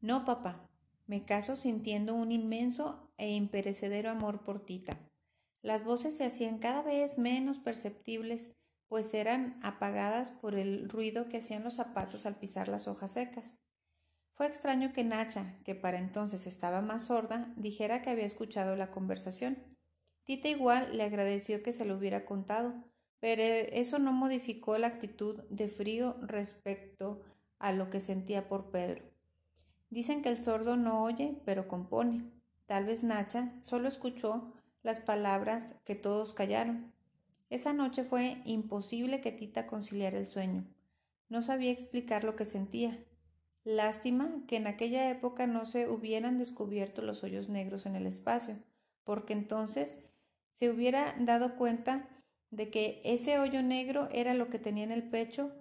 No, papá, me caso sintiendo un inmenso e imperecedero amor por Tita. Las voces se hacían cada vez menos perceptibles, pues eran apagadas por el ruido que hacían los zapatos al pisar las hojas secas. Fue extraño que Nacha, que para entonces estaba más sorda, dijera que había escuchado la conversación. Tita igual le agradeció que se lo hubiera contado, pero eso no modificó la actitud de frío respecto a lo que sentía por Pedro. Dicen que el sordo no oye, pero compone. Tal vez Nacha solo escuchó las palabras que todos callaron. Esa noche fue imposible que Tita conciliara el sueño. No sabía explicar lo que sentía. Lástima que en aquella época no se hubieran descubierto los hoyos negros en el espacio, porque entonces se hubiera dado cuenta de que ese hoyo negro era lo que tenía en el pecho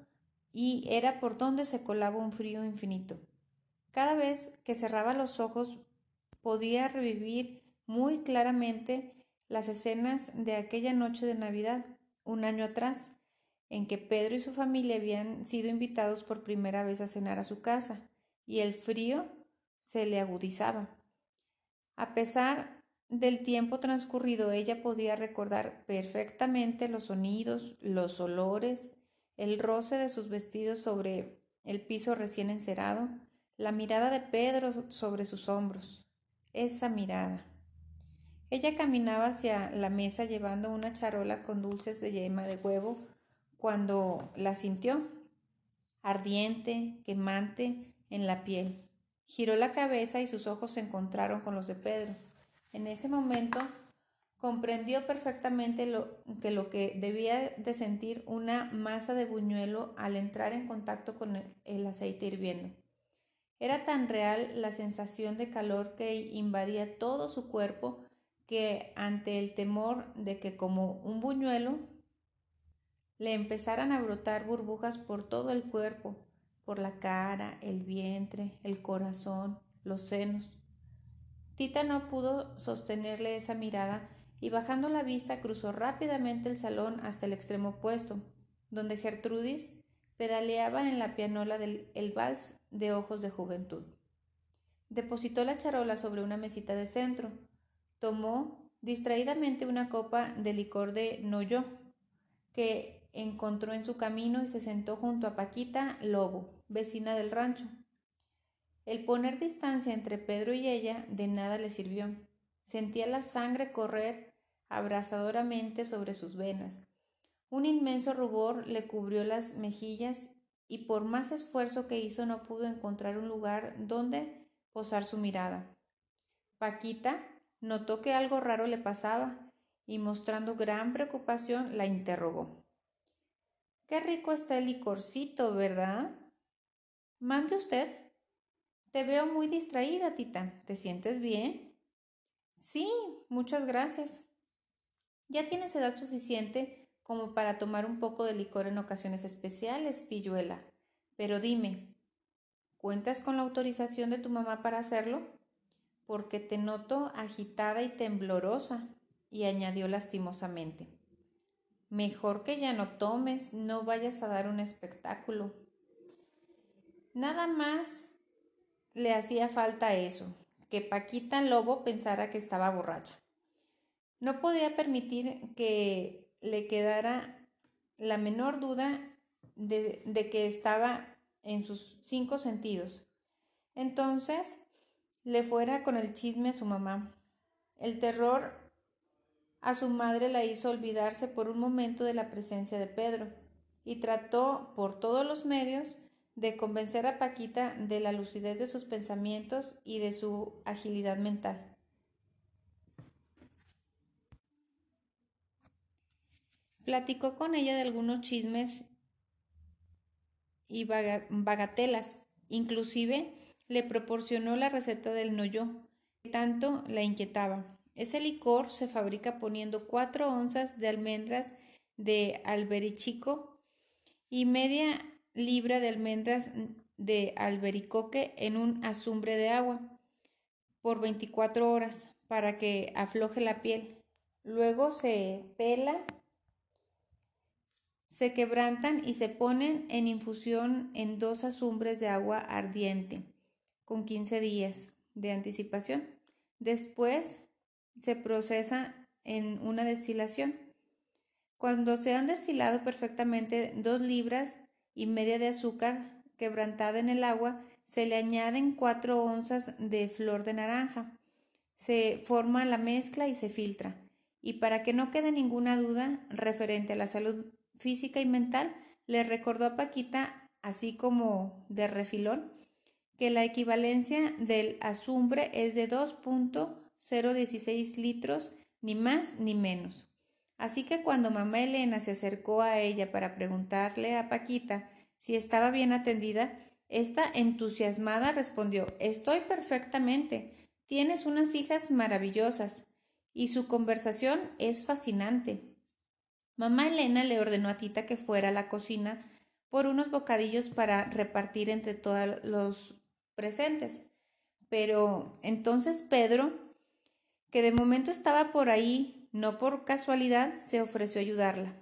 y era por donde se colaba un frío infinito. Cada vez que cerraba los ojos podía revivir muy claramente las escenas de aquella noche de Navidad, un año atrás, en que Pedro y su familia habían sido invitados por primera vez a cenar a su casa, y el frío se le agudizaba. A pesar del tiempo transcurrido, ella podía recordar perfectamente los sonidos, los olores, el roce de sus vestidos sobre el piso recién encerado, la mirada de Pedro sobre sus hombros, esa mirada. Ella caminaba hacia la mesa llevando una charola con dulces de yema de huevo cuando la sintió, ardiente, quemante en la piel. Giró la cabeza y sus ojos se encontraron con los de Pedro. En ese momento comprendió perfectamente lo, que lo que debía de sentir una masa de buñuelo al entrar en contacto con el aceite hirviendo. Era tan real la sensación de calor que invadía todo su cuerpo que ante el temor de que como un buñuelo le empezaran a brotar burbujas por todo el cuerpo, por la cara, el vientre, el corazón, los senos. Tita no pudo sostenerle esa mirada y bajando la vista cruzó rápidamente el salón hasta el extremo opuesto, donde Gertrudis pedaleaba en la pianola del el vals de ojos de juventud. Depositó la charola sobre una mesita de centro. Tomó distraídamente una copa de licor de Noyó, que encontró en su camino y se sentó junto a Paquita Lobo, vecina del rancho. El poner distancia entre Pedro y ella de nada le sirvió. Sentía la sangre correr abrasadoramente sobre sus venas. Un inmenso rubor le cubrió las mejillas y por más esfuerzo que hizo no pudo encontrar un lugar donde posar su mirada. Paquita notó que algo raro le pasaba y mostrando gran preocupación la interrogó. Qué rico está el licorcito, ¿verdad? Mande usted. Te veo muy distraída, tita. ¿Te sientes bien? Sí, muchas gracias. Ya tienes edad suficiente como para tomar un poco de licor en ocasiones especiales, pilluela. Pero dime, ¿cuentas con la autorización de tu mamá para hacerlo? Porque te noto agitada y temblorosa, y añadió lastimosamente. Mejor que ya no tomes, no vayas a dar un espectáculo. Nada más le hacía falta eso, que Paquita Lobo pensara que estaba borracha. No podía permitir que le quedara la menor duda de, de, que estaba en sus cinco sentidos. Entonces le fuera con el chisme a su mamá. El terror a su madre la hizo olvidarse por un momento de la presencia de Pedro y trató por todos los medios de convencer a Paquita de la lucidez de sus pensamientos y de su agilidad mental. Platicó con ella de algunos chismes y bagatelas. Inclusive le proporcionó la receta del noyo, que tanto la inquietaba. Ese licor se fabrica poniendo cuatro onzas de almendras de alberichico y media libra de almendras de albericoque en un azumbre de agua por 24 horas para que afloje la piel. Luego se pela se quebrantan y se ponen en infusión en dos azumbres de agua ardiente, con 15 días de anticipación. Después se procesa en una destilación. Cuando se han destilado perfectamente dos libras y media de azúcar quebrantada en el agua, se le añaden cuatro onzas de flor de naranja. Se forma la mezcla y se filtra. Y para que no quede ninguna duda referente a la salud física y mental, le recordó a Paquita, así como de refilón, que la equivalencia del azumbre es de 2.016 litros, ni más ni menos. Así que cuando mamá Elena se acercó a ella para preguntarle a Paquita si estaba bien atendida, esta entusiasmada respondió Estoy perfectamente. Tienes unas hijas maravillosas y su conversación es fascinante. Mamá Elena le ordenó a Tita que fuera a la cocina por unos bocadillos para repartir entre todos los presentes. Pero entonces Pedro, que de momento estaba por ahí, no por casualidad, se ofreció a ayudarla.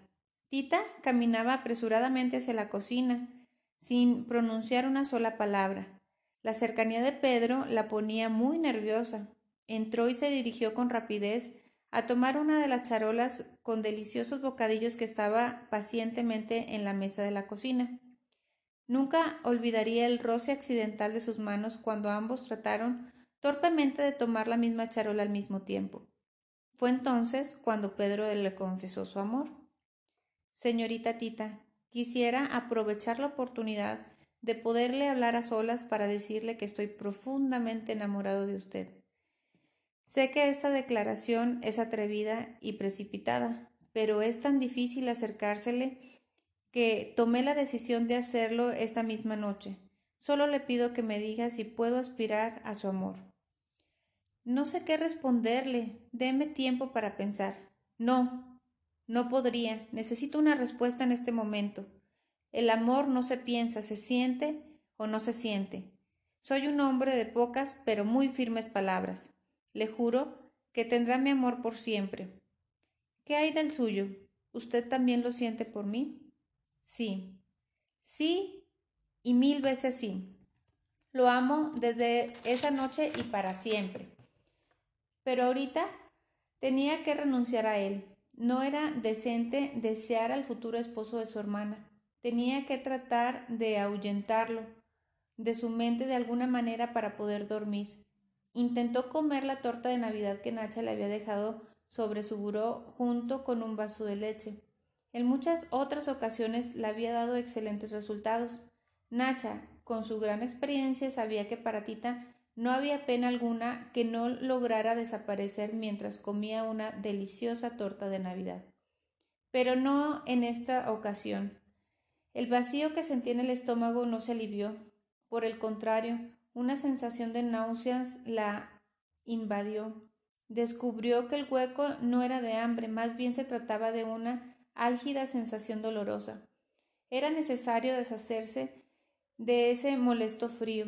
Tita caminaba apresuradamente hacia la cocina, sin pronunciar una sola palabra. La cercanía de Pedro la ponía muy nerviosa. Entró y se dirigió con rapidez a tomar una de las charolas con deliciosos bocadillos que estaba pacientemente en la mesa de la cocina. Nunca olvidaría el roce accidental de sus manos cuando ambos trataron torpemente de tomar la misma charola al mismo tiempo. Fue entonces cuando Pedro le confesó su amor. Señorita Tita, quisiera aprovechar la oportunidad de poderle hablar a solas para decirle que estoy profundamente enamorado de usted. Sé que esta declaración es atrevida y precipitada, pero es tan difícil acercársele que tomé la decisión de hacerlo esta misma noche. Solo le pido que me diga si puedo aspirar a su amor. No sé qué responderle. Deme tiempo para pensar. No, no podría. Necesito una respuesta en este momento. El amor no se piensa, se siente o no se siente. Soy un hombre de pocas pero muy firmes palabras. Le juro que tendrá mi amor por siempre. ¿Qué hay del suyo? ¿Usted también lo siente por mí? Sí, sí y mil veces sí. Lo amo desde esa noche y para siempre. Pero ahorita tenía que renunciar a él. No era decente desear al futuro esposo de su hermana. Tenía que tratar de ahuyentarlo de su mente de alguna manera para poder dormir. Intentó comer la torta de Navidad que Nacha le había dejado sobre su buró junto con un vaso de leche. En muchas otras ocasiones le había dado excelentes resultados. Nacha, con su gran experiencia, sabía que para Tita no había pena alguna que no lograra desaparecer mientras comía una deliciosa torta de Navidad. Pero no en esta ocasión. El vacío que sentía en el estómago no se alivió. Por el contrario, una sensación de náuseas la invadió. Descubrió que el hueco no era de hambre, más bien se trataba de una álgida sensación dolorosa. Era necesario deshacerse de ese molesto frío.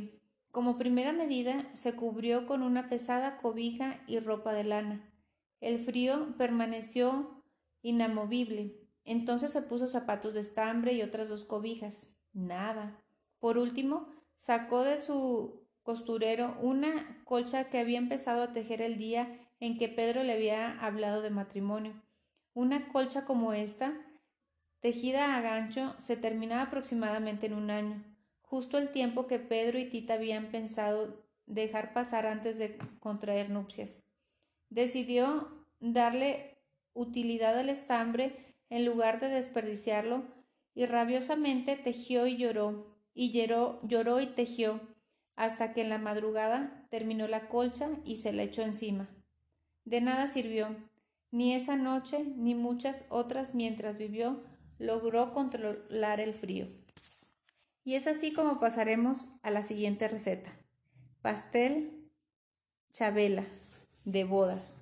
Como primera medida, se cubrió con una pesada cobija y ropa de lana. El frío permaneció inamovible. Entonces se puso zapatos de estambre y otras dos cobijas. Nada. Por último, sacó de su costurero una colcha que había empezado a tejer el día en que Pedro le había hablado de matrimonio. Una colcha como esta, tejida a gancho, se terminaba aproximadamente en un año, justo el tiempo que Pedro y Tita habían pensado dejar pasar antes de contraer nupcias. Decidió darle utilidad al estambre en lugar de desperdiciarlo, y rabiosamente tejió y lloró, y lloró, lloró y tejió, hasta que en la madrugada terminó la colcha y se la echó encima. De nada sirvió, ni esa noche ni muchas otras mientras vivió logró controlar el frío. Y es así como pasaremos a la siguiente receta. Pastel chabela de bodas.